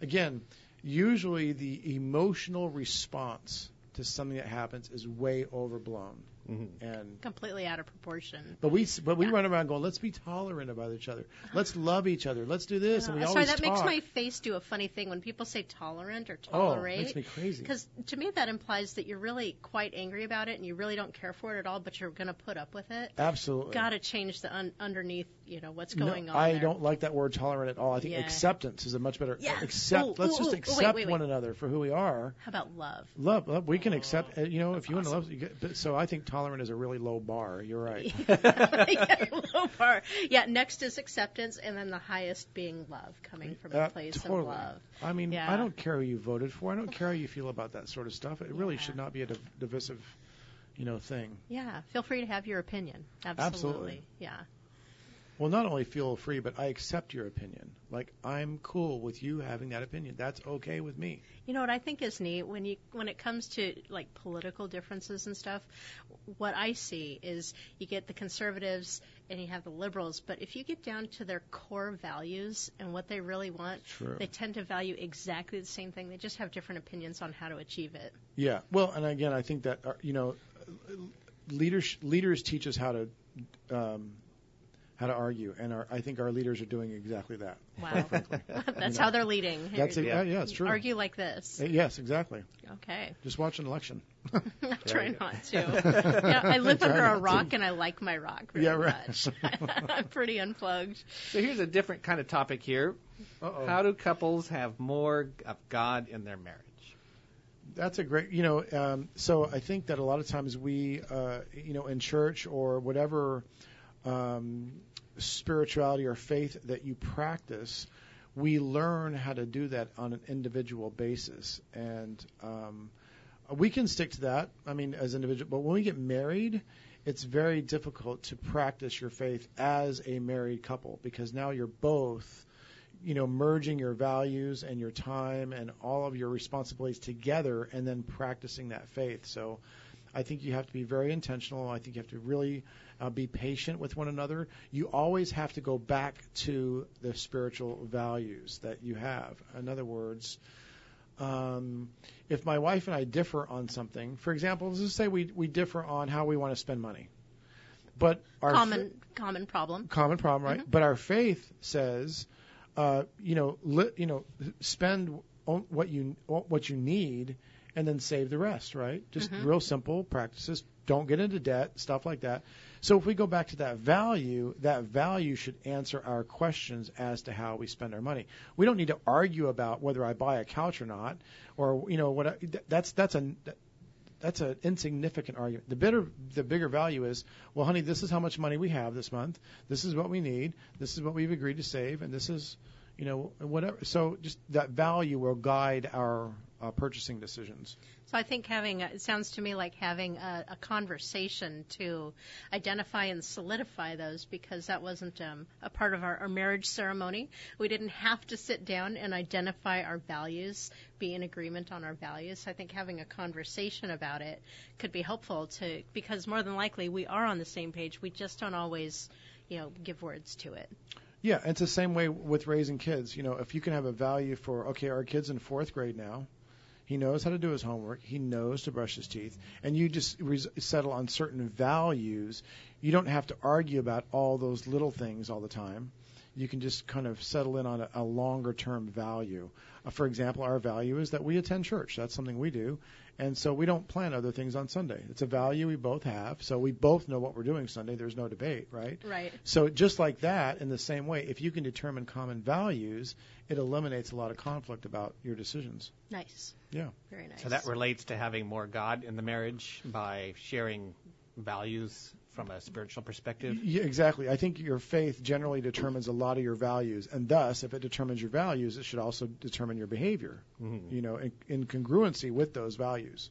again. Usually, the emotional response to something that happens is way overblown. Mm-hmm. And completely out of proportion. But we but we run around going, let's be tolerant about each other. Let's love each other. Let's do this. And we Uh, always that talk. makes my face do a funny thing when people say tolerant or tolerate. Oh, tolerate. makes me crazy. Because to me, that implies that you're really quite angry about it and you really don't care for it at all, but you're going to put up with it. Absolutely. Got to change the un- underneath, you know, what's No, going on. I there. don't like that word tolerant at all. I think Yeah. acceptance is a much better. Yeah. Accept. Ooh, let's ooh, just ooh, accept wait, wait. one another for who we are. How about love? Love, love. We can accept. uh, You know, if you want to love, you get, but- so I think tolerant is a really low bar. You're right. yeah, low bar. Yeah, next is acceptance, and then the highest being love, coming from Uh, a place totally. of love. I mean, Yeah. I don't care who you voted for. I don't care how you feel about that sort of stuff. It really should not be a div- divisive, you know, thing. Yeah, feel free to have your opinion. Absolutely. Absolutely. Yeah. Well, not only feel free, but I accept your opinion. Like I'm cool with you having that opinion. That's okay with me. You know what I think is neat when you when it comes to like political differences and stuff. What I see is you get the conservatives and you have the liberals, but if you get down to their core values and what they really want, True. they tend to value exactly the same thing. They just have different opinions on how to achieve it. Yeah. Well, and again, I think that uh, you know, leaders leaders teach us how to um, how to argue, and our, I think our leaders are doing exactly that. Wow. That's You know. how they're leading. That's it. Here- Yeah, yeah, it's true. Argue like this. Uh, Yes, exactly. Okay. Just watch an election. I try not to. yeah, I live Try under not a to. rock and I like my rock very Yeah, right. much. I'm pretty unplugged. So here's a different kind of topic here. Uh-oh. How do couples have more of God in their marriage? That's a great, you know, um, so I think that a lot of times we, uh, you know, in church or whatever um, spirituality or faith that you practice, we learn how to do that on an individual basis. And um, we can stick to that, I mean, as individual, but when we get married, it's very difficult to practice your faith as a married couple because now you're both you know, merging your values and your time and all of your responsibilities together and then practicing that faith. So I think you have to be very intentional. I think you have to really uh, be patient with one another. You always have to go back to the spiritual values that you have. In other words, um, if my wife and I differ on something, for example, let's just say we, we differ on how we want to spend money. But our Common common problem. common problem, right? But our faith says, uh, you know, li- you know, spend what you what you need, and then save the rest, right? Just Mhm. real simple practices. Don't get into debt, stuff like that. So if we go back to that value, that value should answer our questions as to how we spend our money. We don't need to argue about whether I buy a couch or not, or you know what. I, that's that's a that's an insignificant argument. The bigger the bigger value is, well, honey, this is how much money we have this month. This is what we need. This is what we've agreed to save, and this is, you know, whatever. So just that value will guide our uh, purchasing decisions. So I think having a, it sounds to me like having a, a conversation to identify and solidify those because that wasn't um, a part of our, our marriage ceremony. We didn't have to sit down and identify our values, be in agreement on our values. I think having a conversation about it could be helpful to because more than likely we are on the same page. We just don't always, you know, give words to it. Yeah, it's the same way with raising kids. You know, if you can have a value for, okay, our kid's in fourth grade now. He knows how to do his homework. He knows to brush his teeth. And you just res- settle on certain values. You don't have to argue about all those little things all the time. You can just kind of settle in on a, a longer term value. Uh, for example, our value is that we attend church. That's something we do. And so we don't plan other things on Sunday. It's a value we both have. So we both know what we're doing Sunday. There's no debate, right? Right. So just like that, in the same way, if you can determine common values, it eliminates a lot of conflict about your decisions. Nice. Yeah. Very nice. So that relates to having more God in the marriage by sharing values from a spiritual perspective. Yeah, exactly. I think your faith generally determines a lot of your values, and thus, if it determines your values, it should also determine your behavior. Mhm. You know, in, in congruency with those values,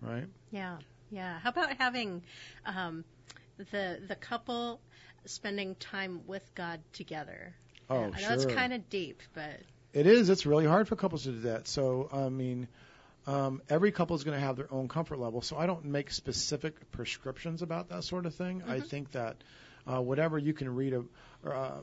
right? Yeah, yeah. How about having um, the the couple spending time with God together? Oh, I know it's sure. kind of deep, but It is. It's really hard for couples to do that. So, I mean, um, every couple is going to have their own comfort level. So, I don't make specific prescriptions about that sort of thing. I think that uh, whatever you can read, a, uh,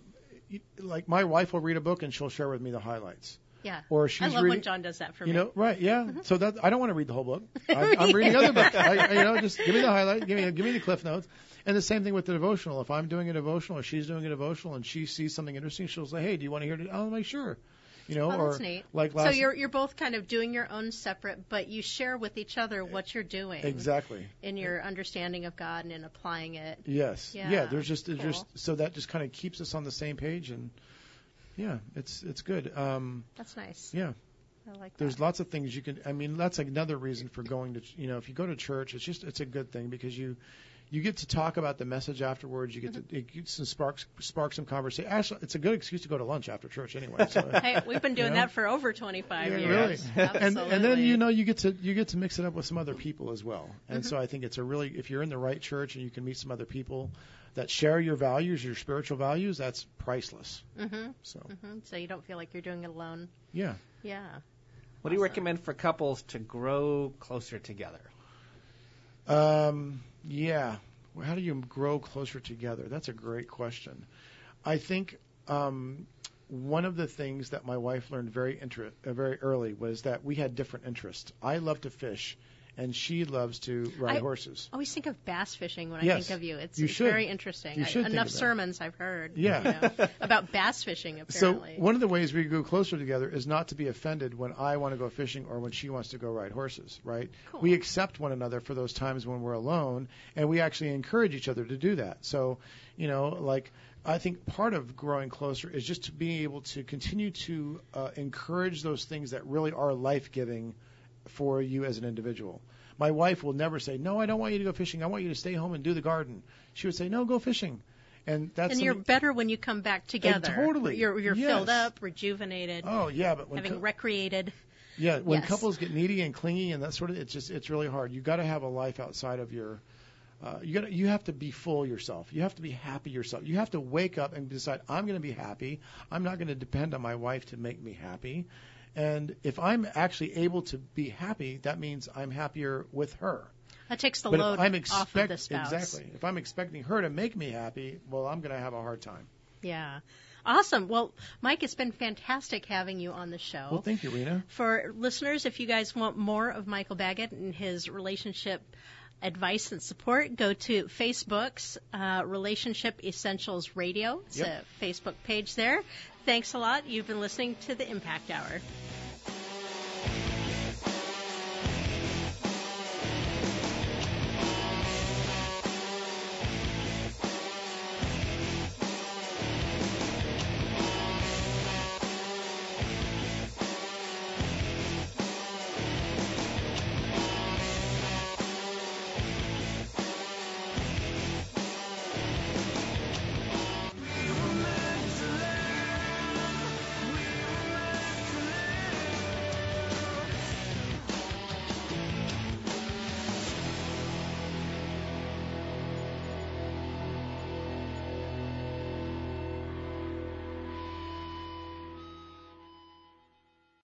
like my wife will read a book and she'll share with me the highlights. Yeah. Or she's I love reading, when John does that for you me. know, right? Yeah. Mm-hmm. So that I don't want to read the whole book. I, I'm reading other books. I, you know, just give me the highlight, give me give me the cliff notes. And the same thing with the devotional. If I'm doing a devotional or she's doing a devotional and she sees something interesting, she'll say, "Hey, do you want to hear it?" I'm like, "Sure." You know, Oh, or that's neat. like last so you're you're both kind of doing your own separate, but you share with each other what you're doing. exactly. In your understanding of God and in applying it. Yes. Yeah, yeah There's just cool. just so that just kind of keeps us on the same page and yeah, it's it's good. Um, That's nice. yeah. I like that. There's lots of things you can. I mean, that's another reason for going to. You know, if you go to church, it's just it's a good thing because you you get to talk about the message afterwards. You get Mm-hmm. to it gets to spark spark some conversation. Actually, it's a good excuse to go to lunch after church anyway. So, Hey, we've been doing you know? that for over 25 Yeah, years. really. And Absolutely. and then you know you get to you get to mix it up with some other people as well. And Mhm. so I think it's a really if you're in the right church and you can meet some other people that share your values, your spiritual values, that's priceless. Mhm. So Mhm. So you don't feel like you're doing it alone. yeah. Yeah. What do you recommend for couples to grow closer together? Um, yeah. How do you grow closer together? That's a great question. I think um, one of the things that my wife learned very inter- uh, very early was that we had different interests. I love to fish, and she loves to ride I horses. I always think of bass fishing when I think of you. It's, You it's very interesting. You I- enough sermons I've heard. Yeah. you know, about bass fishing apparently. So one of the ways we grow closer together is not to be offended when I want to go fishing or when she wants to go ride horses, right? Cool. We accept one another for those times when we're alone, and we actually encourage each other to do that. So, you know, like I think part of growing closer is just to be able to continue to uh, encourage those things that really are life giving for you as an individual. My wife will never say, "No, I don't want you to go fishing. I want you to stay home and do the garden." She would say, "No, go fishing." And that's and you're better when you come back together. totally. You're you're filled up, rejuvenated. Oh, yeah, but when having co- recreated. Yeah, when Yes. couples get needy and clingy and that sort of, it's just it's really hard. You got to have a life outside of your. Uh, you got you have to be full yourself. You have to be happy yourself. You have to wake up and decide I'm going to be happy. I'm not going to depend on my wife to make me happy. And if I'm actually able to be happy, that means I'm happier with her. That takes the but load I'm off of the spouse. exactly, if I'm expecting her to make me happy, well, I'm going to have a hard time. Yeah. Awesome. Well, Mike, it's been fantastic having you on the show. Well, thank you, Rena. For listeners, if you guys want more of Michael Baggett and his relationship advice and support, go to Facebook's uh, Relationship Essentials Radio. It's Yep. a Facebook page there. Thanks a lot. You've been listening to the Impact Hour.